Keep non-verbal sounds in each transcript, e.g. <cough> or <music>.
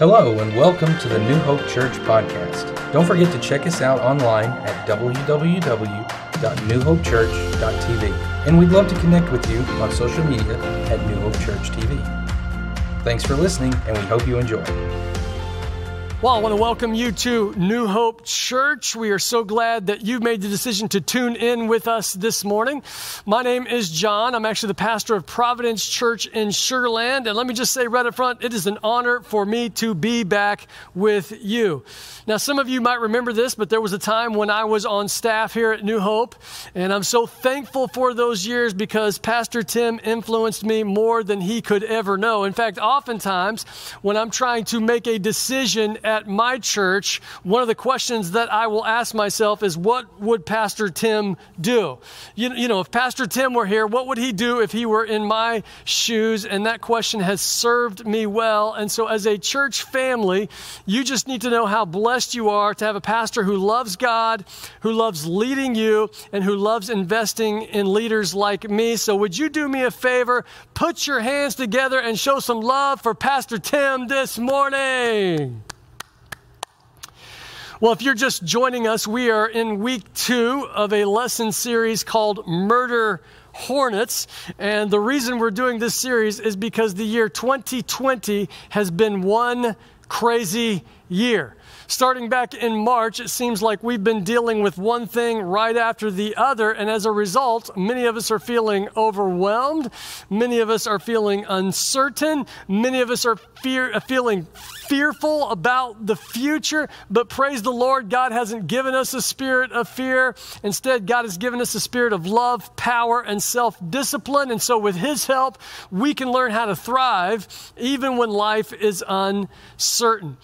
Hello, and welcome to the New Hope Church podcast. Don't forget to check us out online at www.newhopechurch.tv. And we'd love to connect with you on social media at New Hope Church TV. Thanks for listening, and we hope you enjoy. Well, I want to welcome you to New Hope Church. We are so glad that you've made the decision to tune in with us this morning. My name is John. I'm actually the pastor of Providence Church in Sugarland. And let me just say right up front, it is an honor for me to be back with you. Now, some of you might remember this, but there was a time when I was on staff here at New Hope. And I'm so thankful for those years because Pastor Tim influenced me more than he could ever know. In fact, oftentimes when I'm trying to make a decision at my church, one of the questions that I will ask myself is, what would Pastor Tim do? You, you know, if Pastor Tim were here, what would he do if he were in my shoes? And that question has served me well. And so, as a church family, you just need to know how blessed you are to have a pastor who loves God, who loves leading you, and who loves investing in leaders like me. So, would you do me a favor? Put your hands together and show some love for Pastor Tim this morning. Well, if you're just joining us, we are in week two of a lesson series called Murder Hornets. And the reason we're doing this series is because the year 2020 has been one crazy year. Starting back in March, it seems like we've been dealing with one thing right after the other. And as a result, many of us are feeling overwhelmed. Many of us are feeling uncertain. Many of us are fear, uh, feeling fearful about the future. But praise the Lord, God hasn't given us a spirit of fear. Instead, God has given us a spirit of love, power, and self discipline. And so, with His help, we can learn how to thrive even when life is uncertain.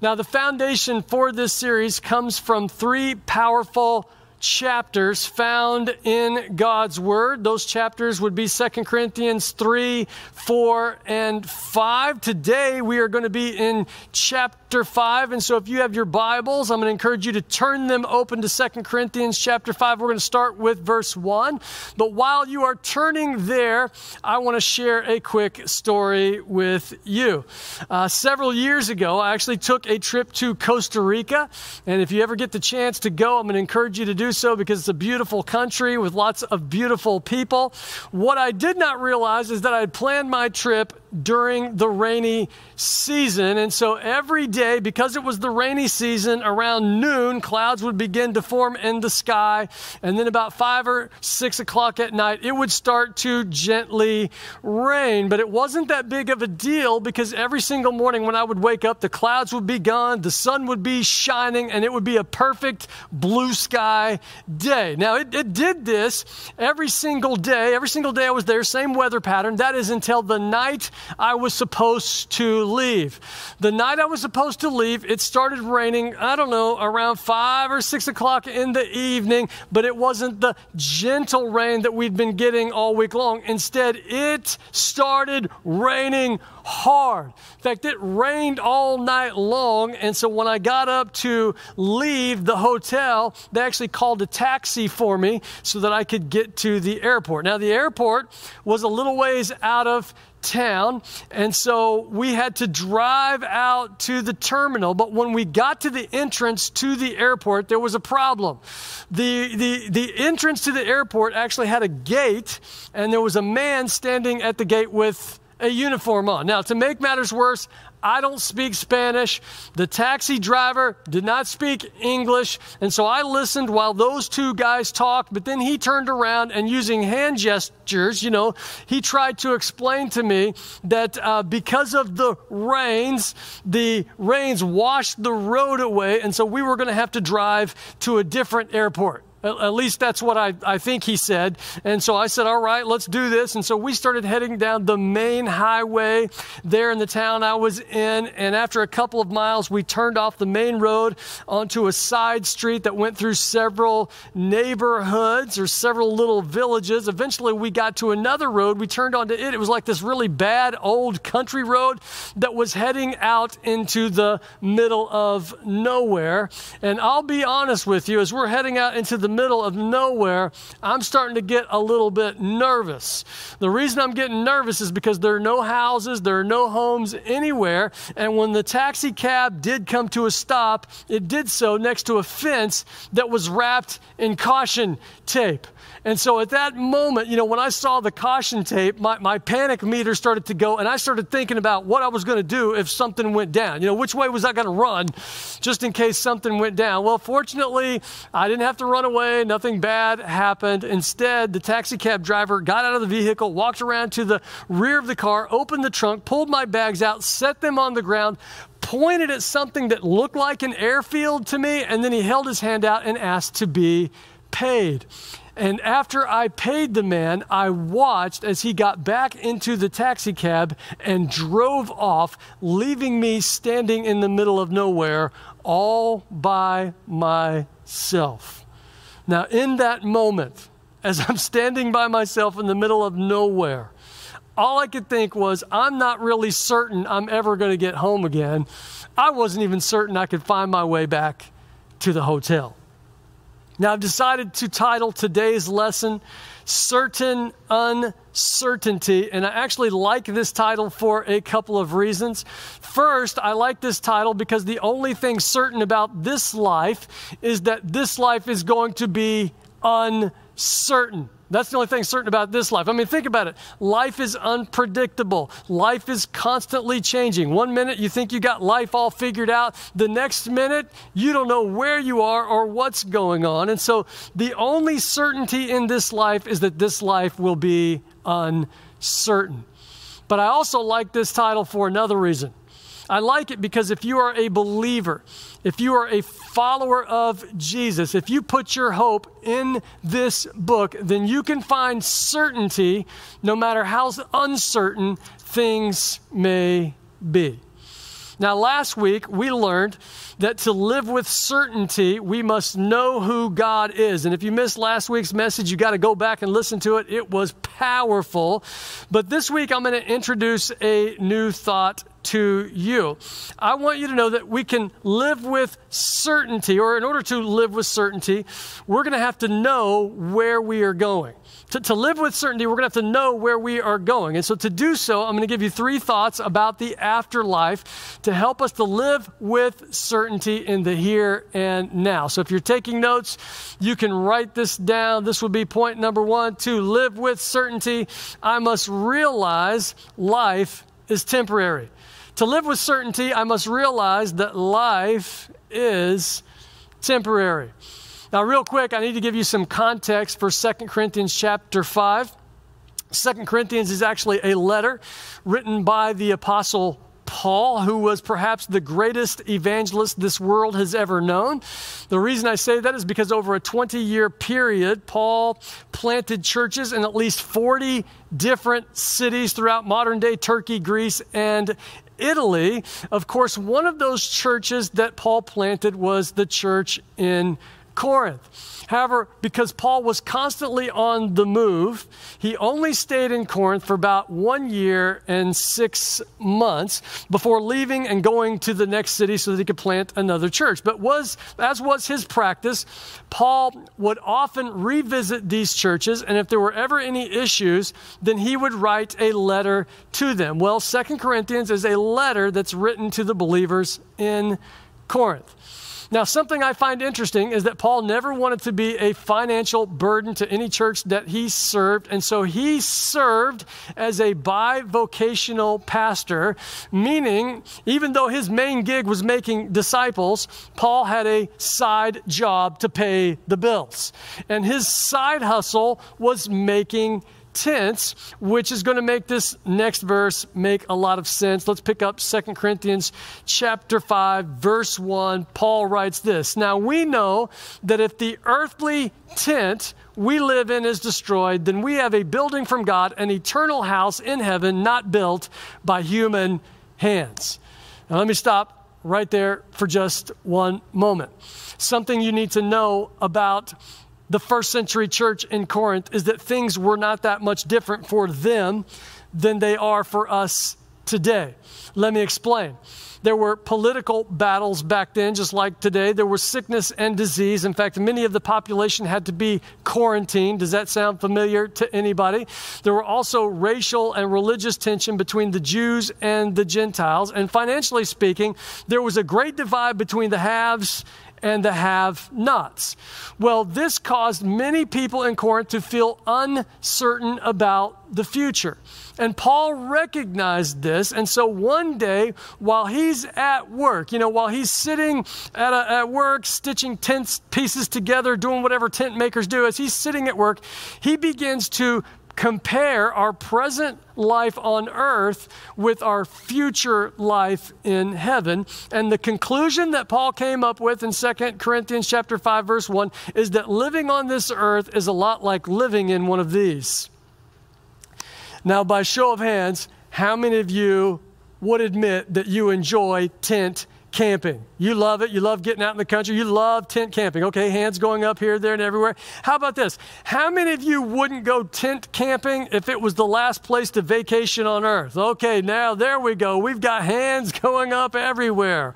Now, the foundation for this series comes from three powerful chapters found in God's Word. Those chapters would be 2 Corinthians 3, 4, and 5. Today we are going to be in chapter 5. And so if you have your Bibles, I'm going to encourage you to turn them open to 2 Corinthians chapter 5. We're going to start with verse 1. But while you are turning there, I want to share a quick story with you. Uh, several years ago, I actually took a trip to Costa Rica. And if you ever get the chance to go, I'm going to encourage you to do so because it's a beautiful country with lots of beautiful people. What I did not realize is that I had planned my trip during the rainy season. And so every day, because it was the rainy season, around noon, clouds would begin to form in the sky. And then about five or six o'clock at night, it would start to gently rain. But it wasn't that big of a deal because every single morning when I would wake up, the clouds would be gone, the sun would be shining, and it would be a perfect blue sky day. Now, it, it did this every single day. Every single day I was there, same weather pattern. That is until the night I was supposed to leave. The night I was supposed to leave, it started raining, I don't know, around five or six o'clock in the evening, but it wasn't the gentle rain that we'd been getting all week long. Instead, it started raining hard. In fact, it rained all night long. And so when I got up to leave the hotel, they actually called a taxi for me so that I could get to the airport. Now, the airport was a little ways out of town. And so we had to drive out to the terminal. But when we got to the entrance to the airport, there was a problem. The, the, the entrance to the airport actually had a gate, and there was a man standing at the gate with a uniform on. Now, to make matters worse, I don't speak Spanish. The taxi driver did not speak English. And so I listened while those two guys talked, but then he turned around and using hand gestures, you know, he tried to explain to me that uh, because of the rains, the rains washed the road away. And so we were going to have to drive to a different airport. At least that's what I, I think he said. And so I said, All right, let's do this. And so we started heading down the main highway there in the town I was in. And after a couple of miles, we turned off the main road onto a side street that went through several neighborhoods or several little villages. Eventually, we got to another road. We turned onto it. It was like this really bad old country road that was heading out into the middle of nowhere. And I'll be honest with you, as we're heading out into the the middle of nowhere, I'm starting to get a little bit nervous. The reason I'm getting nervous is because there are no houses, there are no homes anywhere. And when the taxi cab did come to a stop, it did so next to a fence that was wrapped in caution tape. And so at that moment, you know, when I saw the caution tape, my, my panic meter started to go, and I started thinking about what I was going to do if something went down. You know, which way was I going to run just in case something went down? Well, fortunately, I didn't have to run away. Nothing bad happened. Instead, the taxi cab driver got out of the vehicle, walked around to the rear of the car, opened the trunk, pulled my bags out, set them on the ground, pointed at something that looked like an airfield to me, and then he held his hand out and asked to be paid. And after I paid the man, I watched as he got back into the taxi cab and drove off, leaving me standing in the middle of nowhere all by myself. Now, in that moment, as I'm standing by myself in the middle of nowhere, all I could think was, I'm not really certain I'm ever going to get home again. I wasn't even certain I could find my way back to the hotel. Now, I've decided to title today's lesson Certain Uncertainty, and I actually like this title for a couple of reasons. First, I like this title because the only thing certain about this life is that this life is going to be uncertain. That's the only thing certain about this life. I mean, think about it. Life is unpredictable. Life is constantly changing. One minute you think you got life all figured out. The next minute you don't know where you are or what's going on. And so the only certainty in this life is that this life will be uncertain. But I also like this title for another reason. I like it because if you are a believer, if you are a follower of Jesus, if you put your hope in this book, then you can find certainty no matter how uncertain things may be. Now, last week we learned that to live with certainty, we must know who God is. And if you missed last week's message, you got to go back and listen to it. It was powerful. But this week I'm going to introduce a new thought to you. I want you to know that we can live with certainty, or in order to live with certainty, we're going to have to know where we are going. To, to live with certainty, we're going to have to know where we are going. And so, to do so, I'm going to give you three thoughts about the afterlife to help us to live with certainty in the here and now. So, if you're taking notes, you can write this down. This would be point number one to live with certainty. I must realize life is temporary. To live with certainty, I must realize that life is temporary. Now, real quick, I need to give you some context for 2 Corinthians chapter 5. 2 Corinthians is actually a letter written by the apostle Paul, who was perhaps the greatest evangelist this world has ever known. The reason I say that is because over a 20 year period, Paul planted churches in at least 40 different cities throughout modern day Turkey, Greece, and Italy. Of course, one of those churches that Paul planted was the church in Corinth. However, because Paul was constantly on the move, he only stayed in Corinth for about one year and six months before leaving and going to the next city so that he could plant another church. But was as was his practice, Paul would often revisit these churches, and if there were ever any issues, then he would write a letter to them. Well, Second Corinthians is a letter that's written to the believers in Corinth. Now, something I find interesting is that Paul never wanted to be a financial burden to any church that he served. And so he served as a bivocational pastor, meaning even though his main gig was making disciples, Paul had a side job to pay the bills. And his side hustle was making tents, which is going to make this next verse make a lot of sense. Let's pick up Second Corinthians chapter 5 verse 1. Paul writes this. Now we know that if the earthly tent we live in is destroyed, then we have a building from God, an eternal house in heaven, not built by human hands. Now let me stop right there for just one moment. Something you need to know about the first century church in Corinth is that things were not that much different for them than they are for us today. Let me explain. There were political battles back then, just like today. There was sickness and disease. In fact, many of the population had to be quarantined. Does that sound familiar to anybody? There were also racial and religious tension between the Jews and the Gentiles. And financially speaking, there was a great divide between the haves and the have nots. Well, this caused many people in Corinth to feel uncertain about the future. And Paul recognized this. And so one day, while he's at work, you know, while he's sitting at, a, at work, stitching tent pieces together, doing whatever tent makers do, as he's sitting at work, he begins to compare our present life on earth with our future life in heaven. And the conclusion that Paul came up with in 2 Corinthians chapter 5 verse 1 is that living on this earth is a lot like living in one of these. Now by show of hands, how many of you would admit that you enjoy tent camping. You love it. You love getting out in the country. You love tent camping. Okay, hands going up here, there, and everywhere. How about this? How many of you wouldn't go tent camping if it was the last place to vacation on earth? Okay, now there we go. We've got hands <laughs> going up everywhere.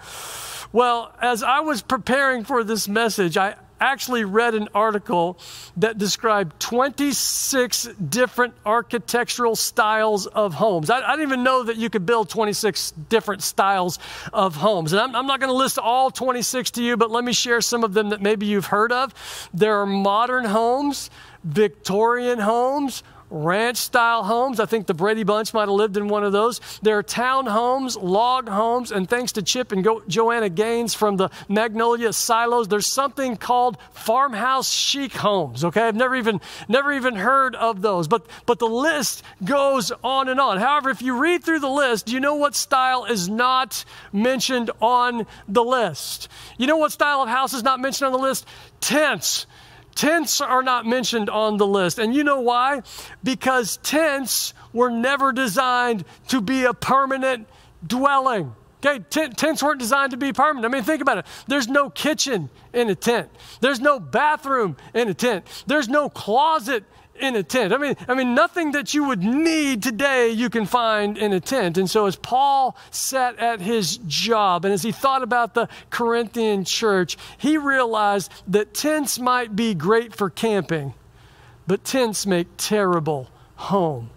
Well, as I was preparing for this message, I, actually read an article that described 26 different architectural styles of homes. I, I, didn't even know that you could build 26 different styles of homes. And I'm, I'm not going to list all 26 to you, but let me share some of them that maybe you've heard of. There are modern homes, Victorian homes, ranch style homes. I think the Brady Bunch might have lived in one of those. There are town homes, log homes, and thanks to Chip and Go- Joanna Gaines from the Magnolia Silos, there's something called farmhouse chic homes. Okay, I've never even never even heard of those, but but the list goes on and on. However, if you read through the list, do you know what style is not mentioned on the list? You know what style of house is not mentioned on the list? Tents. Tents are not mentioned on the list. And you know why? Because tents were never designed to be a permanent dwelling. Okay, tents weren't designed to be permanent. I mean, think about it. There's no kitchen in a tent. There's no bathroom in a tent. There's no closet in a tent. I mean, I mean, nothing that you would need today you can find in a tent. And so, as Paul sat at his job and as he thought about the Corinthian church, he realized that tents might be great for camping, but tents make terrible home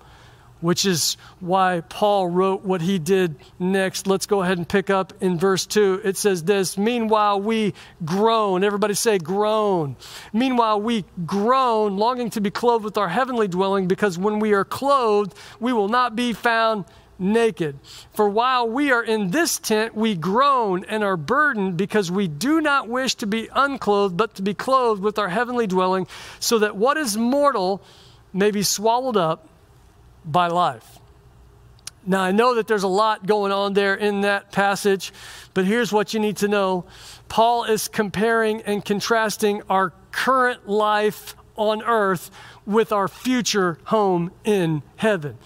which is why Paul wrote what he did next. Let's go ahead and pick up in verse 2. It says this Meanwhile, we groan. Everybody say, groan. Meanwhile, we groan, longing to be clothed with our heavenly dwelling, because when we are clothed, we will not be found naked. For while we are in this tent, we groan and are burdened because we do not wish to be unclothed, but to be clothed with our heavenly dwelling, so that what is mortal may be swallowed up by life. Now, I know that there's a lot going on there in that passage, but here's what you need to know Paul is comparing and contrasting our current life on earth with our future home in heaven.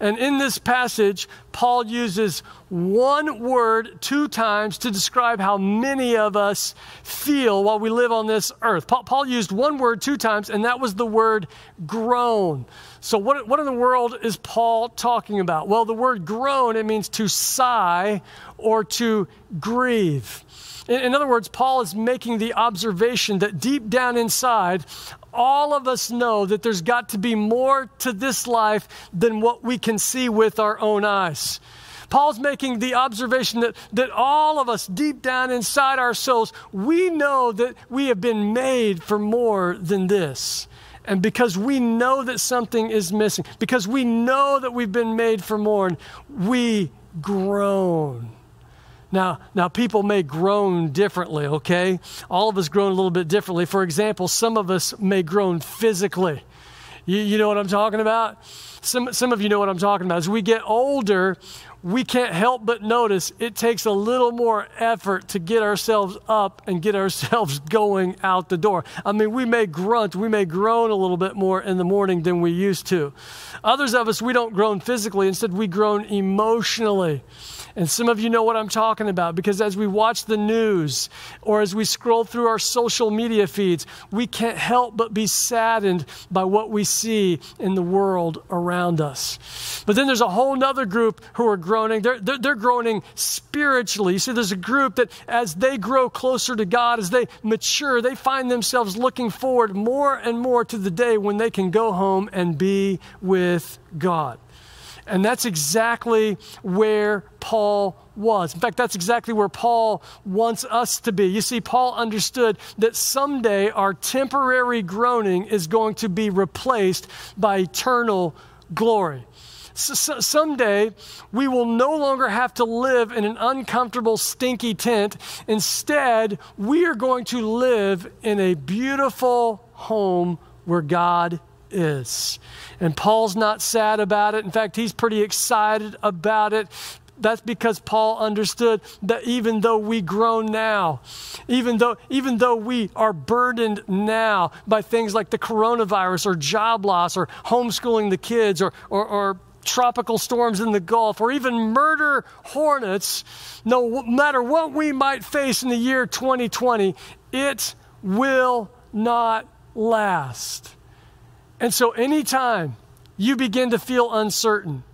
And in this passage, Paul uses one word two times to describe how many of us feel while we live on this earth. Paul, used one word two times, and that was the word groan. So, what, what in the world is Paul talking about? Well, the word groan, it means to sigh or to grieve. In, other words, Paul is making the observation that deep down inside, all of us know that there's got to be more to this life than what we can see with our own eyes. Paul's making the observation that, that all of us, deep down inside our souls, we know that we have been made for more than this. And because we know that something is missing, because we know that we've been made for more, we groan. Now, now people may groan differently, okay? All of us groan a little bit differently. For example, some of us may groan physically. You, you know what I'm talking about? Some, some of you know what I'm talking about. As we get older, we can't help but notice it takes a little more effort to get ourselves up and get <laughs> ourselves going out the door. I mean, we may grunt, we may groan a little bit more in the morning than we used to. Others of us, we don't groan physically, instead, we groan emotionally. And some of you know what I'm talking about because as we watch the news or as we scroll through our social media feeds, we can't help but be saddened by what we see in the world around us. But then there's a whole other group who are groaning, they're, they're, they're groaning spiritually. You see, there's a group that as they grow closer to God, as they mature, they find themselves looking forward more and more to the day when they can go home and be with God. And that's exactly where Paul was. In fact, that's exactly where Paul wants us to be. You see, Paul understood that someday our temporary groaning is going to be replaced by eternal glory. So, someday we will no longer have to live in an uncomfortable, stinky tent. Instead, we are going to live in a beautiful home where God is. And Paul's not sad about it. In fact, he's pretty excited about it. That's because Paul understood that even though we groan now, even though, even though we are burdened now by things like the coronavirus or job loss or homeschooling the kids or, or, or tropical storms in the Gulf, or even murder hornets, no matter what we might face in the year 2020, it will not last. And so, anytime you begin to feel uncertain,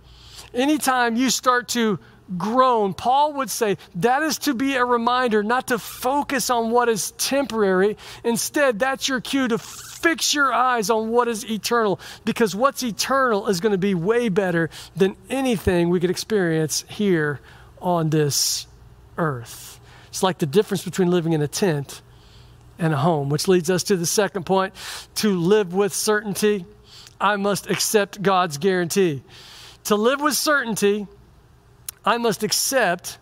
anytime you start to groan, Paul would say that is to be a reminder not to focus on what is temporary. Instead, that's your cue to fix your eyes on what is eternal because what's eternal is going to be way better than anything we could experience here on this earth. It's like the difference between living in a tent and a home, which leads us to the second point to live with certainty, I must accept God's guarantee. To live with certainty, I must accept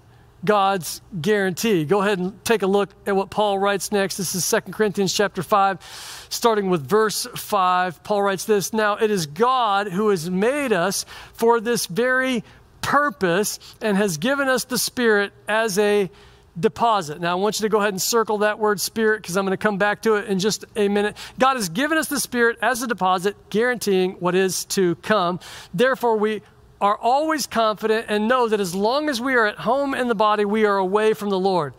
God's guarantee. Go ahead and take a look at what Paul writes next. This is 2 Corinthians chapter 5, starting with verse 5. Paul writes this Now it is God who has made us for this very purpose and has given us the Spirit as a deposit. Now, I want you to go ahead and circle that word spirit because I'm going to come back to it in just a minute. God has given us the Spirit as a deposit, guaranteeing what is to come. Therefore, we are always confident and know that as long as we are at home in the body, we are away from the Lord.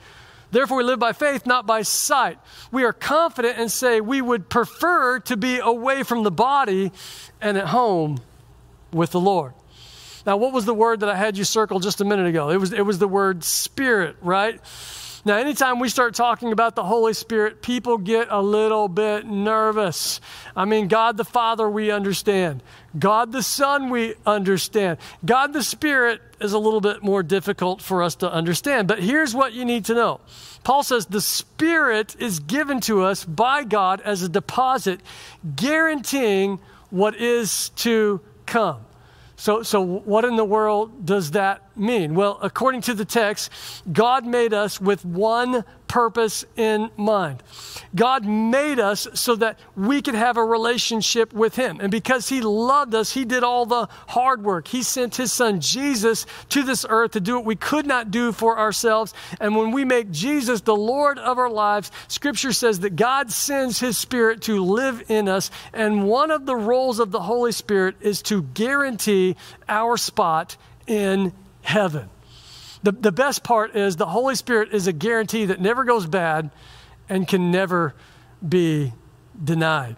Therefore, we live by faith, not by sight. We are confident and say we would prefer to be away from the body and at home with the Lord. Now, what was the word that I had you circle just a minute ago? It was, it was the word spirit, right? Now, anytime we start talking about the Holy Spirit, people get a little bit nervous. I mean, God the Father, we understand. God the Son, we understand. God the Spirit is a little bit more difficult for us to understand. But here's what you need to know Paul says the Spirit is given to us by God as a deposit, guaranteeing what is to come. So, so what in the world does that mean? Well, according to the text, God made us with one purpose in mind. God made us so that we could have a relationship with Him. And because He loved us, He did all the hard work. He sent His Son Jesus to this earth to do what we could not do for ourselves. And when we make Jesus the Lord of our lives, Scripture says that God sends His Spirit to live in us. And one of the roles of the Holy Spirit is to guarantee our spot in heaven. The, the best part is the Holy Spirit is a guarantee that never goes bad and can never be denied.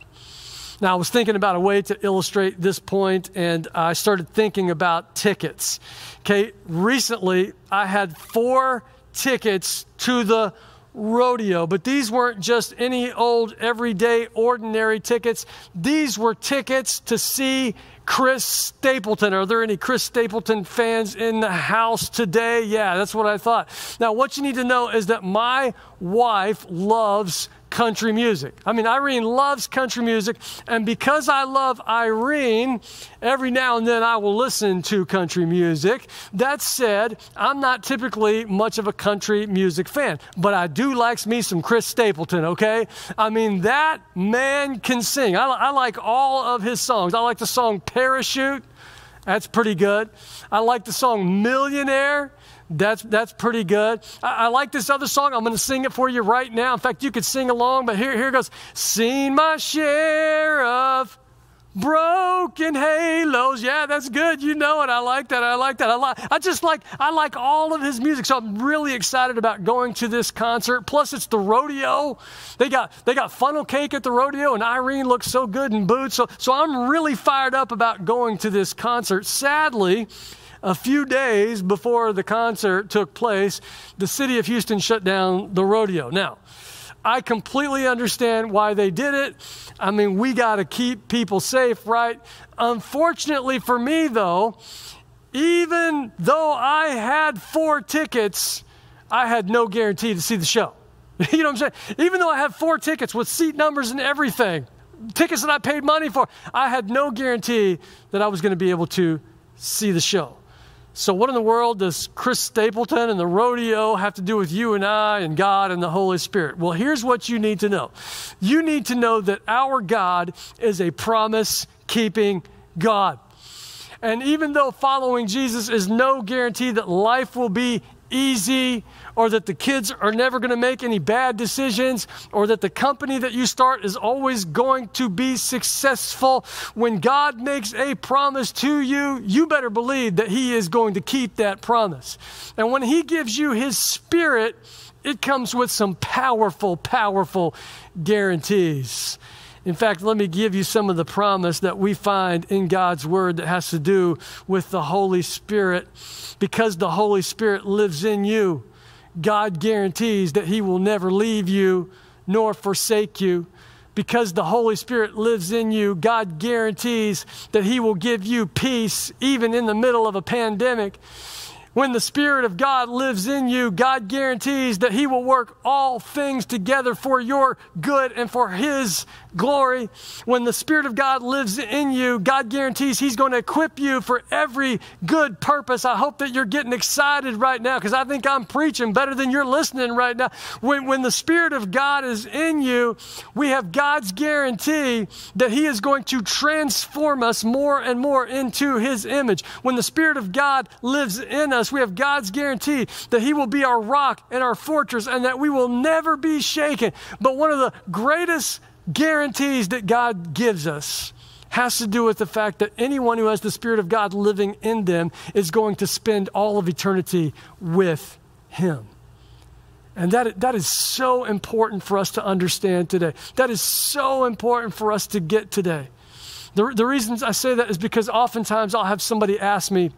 Now, I was thinking about a way to illustrate this point, and I started thinking about tickets. Okay, recently I had four tickets to the rodeo, but these weren't just any old, everyday, ordinary tickets. These were tickets to see Chris Stapleton. Are there any Chris Stapleton fans in the house today? Yeah, that's what I thought. Now, what you need to know is that my wife loves country music. I mean, Irene loves country music, and because I love Irene, every now and then I will listen to country music. That said, I'm not typically much of a country music fan, but I do like me some Chris Stapleton, okay? I mean, that man can sing. I, I like all of his songs. I like the song Parachute. That's pretty good. I like the song Millionaire. That's, that's pretty good. I, I like this other song. I'm going to sing it for you right now. In fact, you could sing along, but here, here goes. Seen my share of broken halos. Yeah, that's good. You know it. I like that. I like that. I like. I just like. I like all of his music. So I'm really excited about going to this concert. Plus, it's the rodeo. They got they got funnel cake at the rodeo, and Irene looks so good in boots. So so I'm really fired up about going to this concert. Sadly. A few days before the concert took place, the city of Houston shut down the rodeo. Now, I completely understand why they did it. I mean, we got to keep people safe, right? Unfortunately for me, though, even though I had four tickets, I had no guarantee to see the show. <laughs> you know what I'm saying? Even though I had four tickets with seat numbers and everything, tickets that I paid money for, I had no guarantee that I was going to be able to see the show. So, what in the world does Chris Stapleton and the rodeo have to do with you and I and God and the Holy Spirit? Well, here's what you need to know you need to know that our God is a promise keeping God. And even though following Jesus is no guarantee that life will be easy or that the kids are never going to make any bad decisions, or that the company that you start is always going to be successful. When God makes a promise to you, you better believe that He is going to keep that promise. And when He gives you His Spirit, it comes with some powerful, powerful guarantees. In fact, let me give you some of the promise that we find in God's Word that has to do with the Holy Spirit. Because the Holy Spirit lives in you, God guarantees that He will never leave you nor forsake you. Because the Holy Spirit lives in you, God guarantees that He will give you peace even in the middle of a pandemic. When the Spirit of God lives in you, God guarantees that He will work all things together for your good and for His glory. When the Spirit of God lives in you, God guarantees He's going to equip you for every good purpose. I hope that you're getting excited right now because I think I'm preaching better than you're listening right now. When, when the Spirit of God is in you, we have God's guarantee that He is going to transform us more and more into His image. When the Spirit of God lives in us, us, we have God's guarantee that He will be our rock and our fortress and that we will never be shaken. But one of the greatest guarantees that God gives us has to do with the fact that anyone who has the Spirit of God living in them is going to spend all of eternity with Him. And that, that is so important for us to understand today. That is so important for us to get today. The, the reasons I say that is because oftentimes I'll have somebody ask me,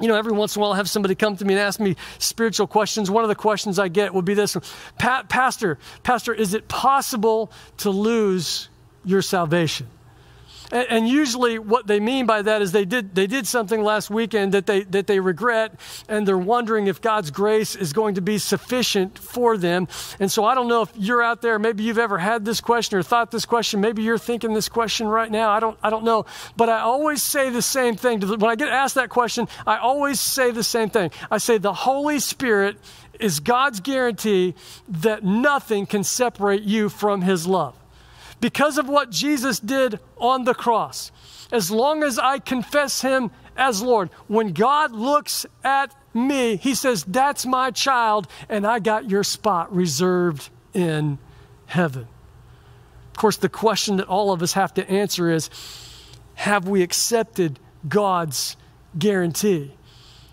you know, every once in a while, I'll have somebody come to me and ask me spiritual questions. One of the questions I get will be this Pastor, Pastor, is it possible to lose your salvation? And, and, usually, what they mean by that is they did, they did something last weekend that they, that they regret, and they're wondering if God's grace is going to be sufficient for them. And so, I don't know if you're out there, maybe you've ever had this question or thought this question. Maybe you're thinking this question right now. I don't, I don't know. But I always say the same thing. When I get asked that question, I always say the same thing. I say, the Holy Spirit is God's guarantee that nothing can separate you from His love because of what Jesus did on the cross. As long as I confess him as Lord, when God looks at me, he says, That's my child, and I got your spot reserved in heaven. Of course, the question that all of us have to answer is Have we accepted God's guarantee?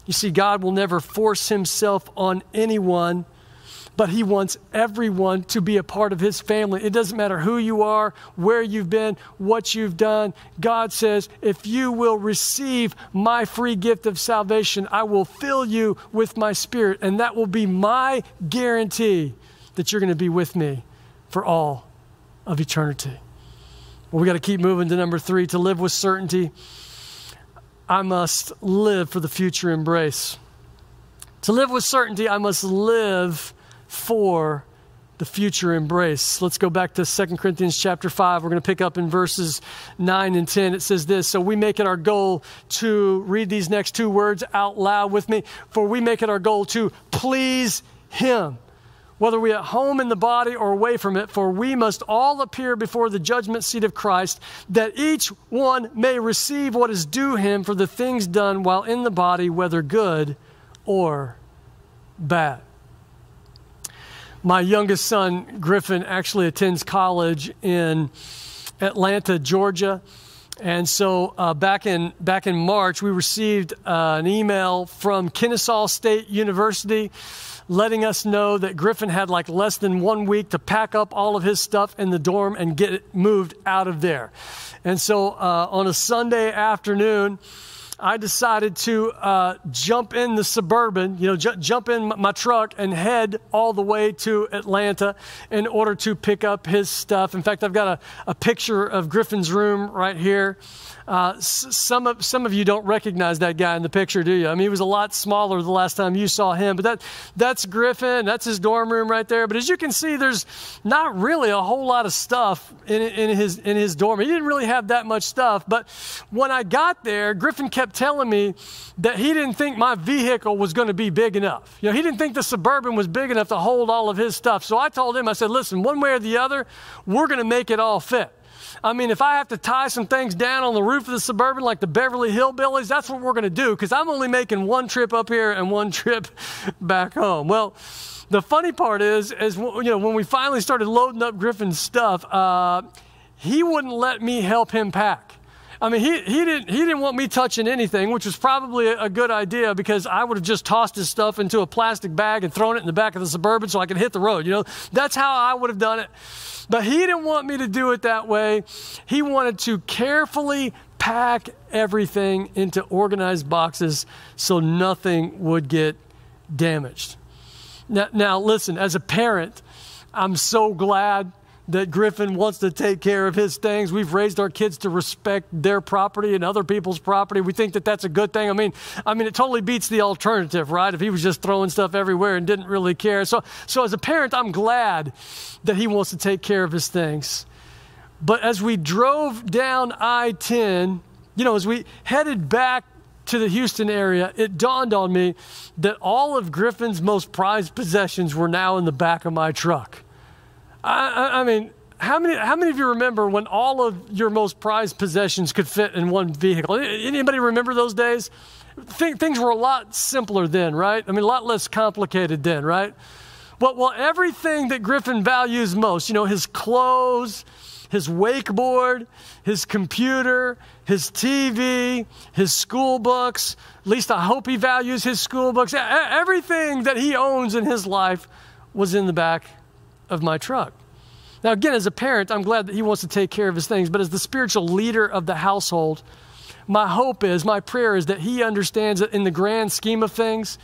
You see, God will never force himself on anyone but He wants everyone to be a part of His family. It doesn't matter who you are, where you've been, what you've done. God says, if you will receive my free gift of salvation, I will fill you with my spirit, and that will be my guarantee that you're going to be with me for all of eternity. Well, we got to keep moving to number three to live with certainty. I must live for the future embrace. To live with certainty, I must live for the future embrace. Let's go back to 2 Corinthians chapter 5. We're going to pick up in verses 9 and 10. It says this So we make it our goal to read these next two words out loud with me. For we make it our goal to please Him, whether we are at home in the body or away from it. For we must all appear before the judgment seat of Christ, that each one may receive what is due him for the things done while in the body, whether good or bad. My youngest son, Griffin, actually attends college in Atlanta, Georgia. And so uh, back, in, back in March, we received uh, an email from Kennesaw State University letting us know that Griffin had like less than one week to pack up all of his stuff in the dorm and get it moved out of there. And so uh, on a Sunday afternoon, I decided to uh, jump in the suburban, you know, ju- jump in my truck and head all the way to Atlanta in order to pick up his stuff. In fact, I've got a, a picture of Griffin's room right here. Uh, some of some of you don't recognize that guy in the picture, do you? I mean, he was a lot smaller the last time you saw him, but that that's Griffin. That's his dorm room right there. But as you can see, there's not really a whole lot of stuff in, in his in his dorm. He didn't really have that much stuff. But when I got there, Griffin kept telling me that he didn't think my vehicle was going to be big enough. You know, he didn't think the suburban was big enough to hold all of his stuff. So I told him, I said, listen, one way or the other, we're going to make it all fit. I mean, if I have to tie some things down on the roof of the Suburban like the Beverly Hillbillies, that's what we're going to do because I'm only making one trip up here and one <laughs> trip back home. Well, the funny part is, is you know, when we finally started loading up Griffin's stuff, uh, he wouldn't let me help him pack. I mean, he, he, didn't, he didn't want me touching anything, which was probably a, good idea because I would have just tossed his stuff into a plastic bag and thrown it in the back of the Suburban so I could hit the road. You know, that's how I would have done it. But he didn't want me to do it that way. He wanted to carefully pack everything into organized boxes so nothing would get damaged. Now, now listen, as a parent, I'm so glad that Griffin wants to take care of his things. We've raised our kids to respect their property and other people's property. We think that that's a good thing. I mean, I mean, it totally beats the alternative, right? If he was just throwing stuff everywhere and didn't really care. So, so as a parent, I'm glad that he wants to take care of his things. But as we drove down I 10, you know, as we headed back to the Houston area, it dawned on me that all of Griffin's most prized possessions were now in the back of my truck. I, I, mean, how many, how many of you remember when all of your most prized possessions could fit in one vehicle? Anybody remember those days? things were a lot simpler then, right? I mean, a lot less complicated then, right? Well, well, everything that Griffin values most, you know, his clothes, his wakeboard, his computer, his TV, his school books, at least I hope he values his school books. Everything that he owns in his life was in the back of my truck. Now, again, as a parent, I'm glad that he wants to take care of his things, but as the spiritual leader of the household, my hope is, my prayer is that he understands that in the grand scheme of things,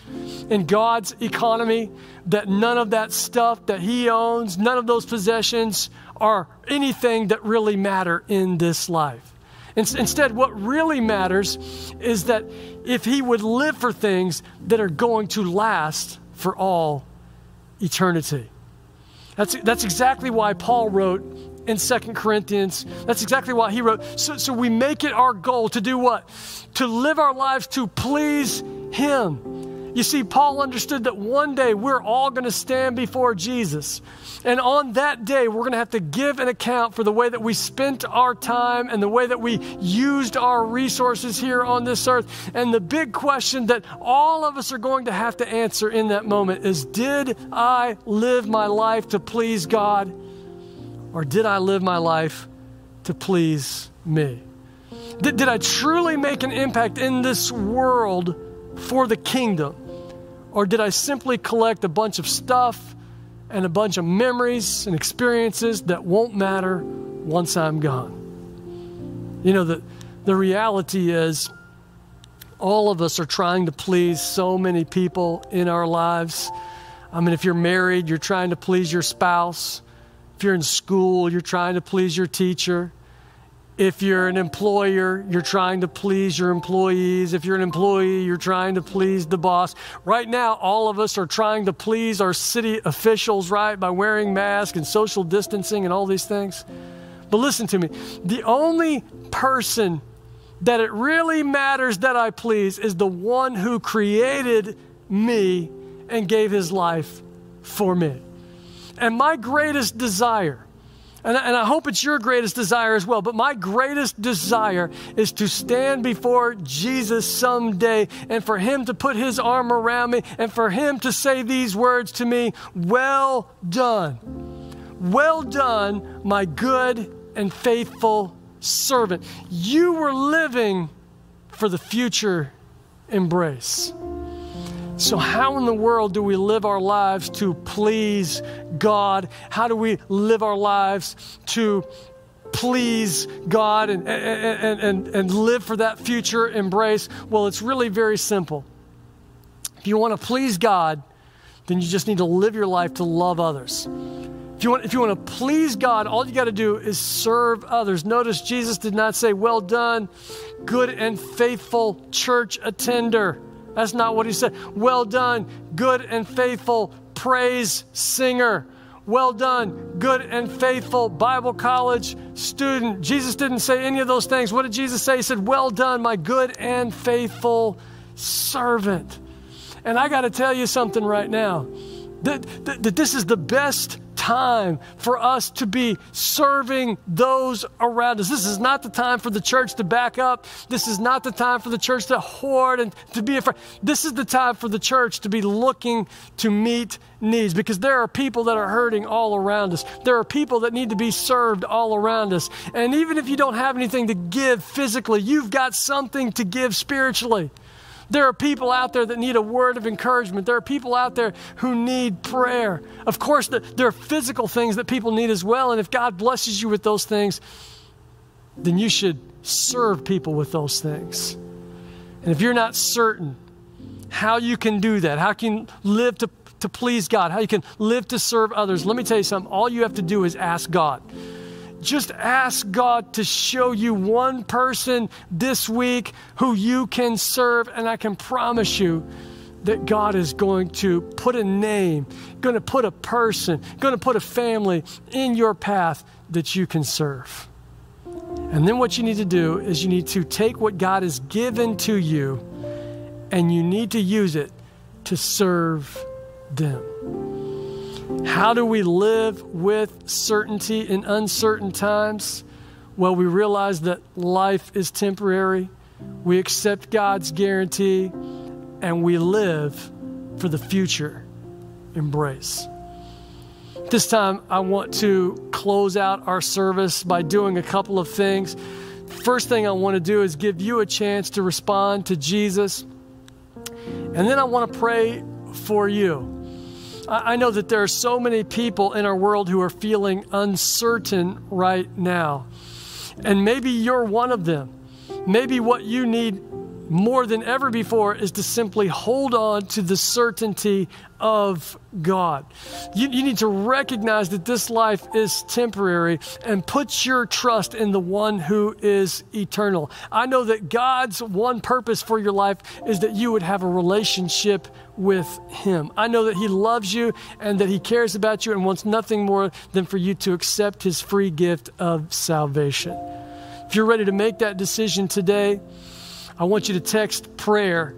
in God's economy, that none of that stuff that he owns, none of those possessions are anything that really matter in this life. Instead, what really matters is that if he would live for things that are going to last for all eternity. That's, that's exactly why Paul wrote in Second Corinthians. That's exactly why he wrote. So, so we make it our goal to do what? To live our lives to please him. You see, Paul understood that one day we're all going to stand before Jesus. And on that day, we're going to have to give an account for the way that we spent our time and the way that we used our resources here on this earth. And the big question that all of us are going to have to answer in that moment is Did I live my life to please God? Or did I live my life to please me? Did, did I truly make an impact in this world for the kingdom? Or did I simply collect a bunch of stuff? And a bunch of memories and experiences that won't matter once I'm gone. You know, the, the reality is, all of us are trying to please so many people in our lives. I mean, if you're married, you're trying to please your spouse. If you're in school, you're trying to please your teacher. If you're an employer, you're trying to please your employees. If you're an employee, you're trying to please the boss. Right now, all of us are trying to please our city officials, right, by wearing masks and social distancing and all these things. But listen to me the only person that it really matters that I please is the one who created me and gave his life for me. And my greatest desire and, and I hope it's your greatest desire as well. But my greatest desire is to stand before Jesus someday and for him to put his arm around me and for him to say these words to me Well done. Well done, my good and faithful servant. You were living for the future embrace. So, how in the world do we live our lives to please God? How do we live our lives to please God and, and, and, and live for that future embrace? Well, it's really very simple. If you want to please God, then you just need to live your life to love others. If you, want, if you want to please God, all you got to do is serve others. Notice Jesus did not say, Well done, good and faithful church attender. That's not what he said. Well done, good and faithful praise singer. Well done, good and faithful Bible college student. Jesus didn't say any of those things. What did Jesus say? He said, Well done, my good and faithful servant. And I got to tell you something right now that, that, that this is the best time for us to be serving those around us. This is not the time for the church to back up. This is not the time for the church to hoard and to be afraid. This is the time for the church to be looking to meet needs because there are people that are hurting all around us. There are people that need to be served all around us. And even if you don't have anything to give physically, you've got something to give spiritually. There are people out there that need a word of encouragement. There are people out there who need prayer. Of course, there are physical things that people need as well. And if God blesses you with those things, then you should serve people with those things. And if you're not certain how you can do that, how can you live to, to please God, how you can live to serve others, let me tell you something. All you have to do is ask God just ask God to show you one person this week who you can serve, and I can promise you that God is going to put a name, going to put a person, going to put a family in your path that you can serve. And then what you need to do is you need to take what God has given to you and you need to use it to serve them. How do we live with certainty in uncertain times? Well, we realize that life is temporary. We accept God's guarantee and we live for the future embrace. This time, I want to close out our service by doing a couple of things. First thing I want to do is give you a chance to respond to Jesus. And then I want to pray for you. I know that there are so many people in our world who are feeling uncertain right now. And maybe you're one of them. Maybe what you need more than ever before is to simply hold on to the certainty of God. You, you, need to recognize that this life is temporary and put your trust in the one who is eternal. I know that God's one purpose for your life is that you would have a relationship with Him. I know that He loves you and that He cares about you and wants nothing more than for you to accept His free gift of salvation. If you're ready to make that decision today, I want you to text prayer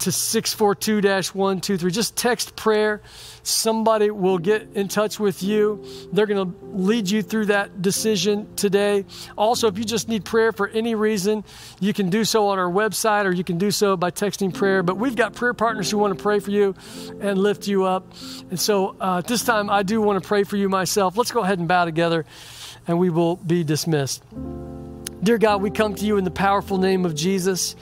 to 642 123. Just text prayer. Somebody will get in touch with you. They're going to lead you through that decision today. Also, if you just need prayer for any reason, you can do so on our website or you can do so by texting prayer. But we've got prayer partners who want to pray for you and lift you up. And so uh, this time, I do want to pray for you myself. Let's go ahead and bow together and we will be dismissed. Dear God, we come to you in the powerful name of Jesus.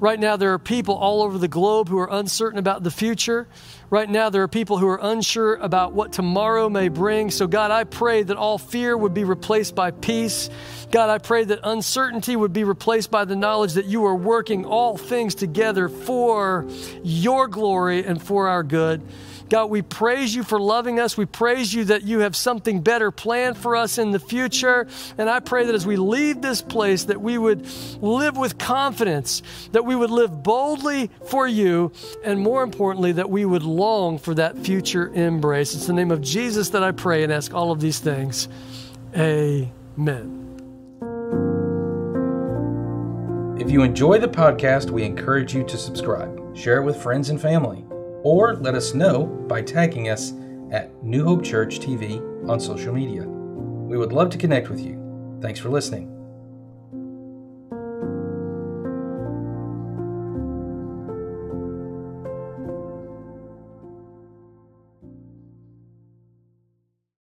Right now, there are people all over the globe who are uncertain about the future. Right now, there are people who are unsure about what tomorrow may bring. So, God, I pray that all fear would be replaced by peace. God, I pray that uncertainty would be replaced by the knowledge that you are working all things together for your glory and for our good. God, we praise you for loving us. We praise you that you have something better planned for us in the future. And I pray that as we leave this place, that we would live with confidence, that we would live boldly for you, and more importantly, that we would long for that future embrace. It's the name of Jesus that I pray and ask all of these things. Amen. If you enjoy the podcast, we encourage you to subscribe, share it with friends and family or let us know by tagging us at New Hope Church TV on social media. We would love to connect with you. Thanks for listening.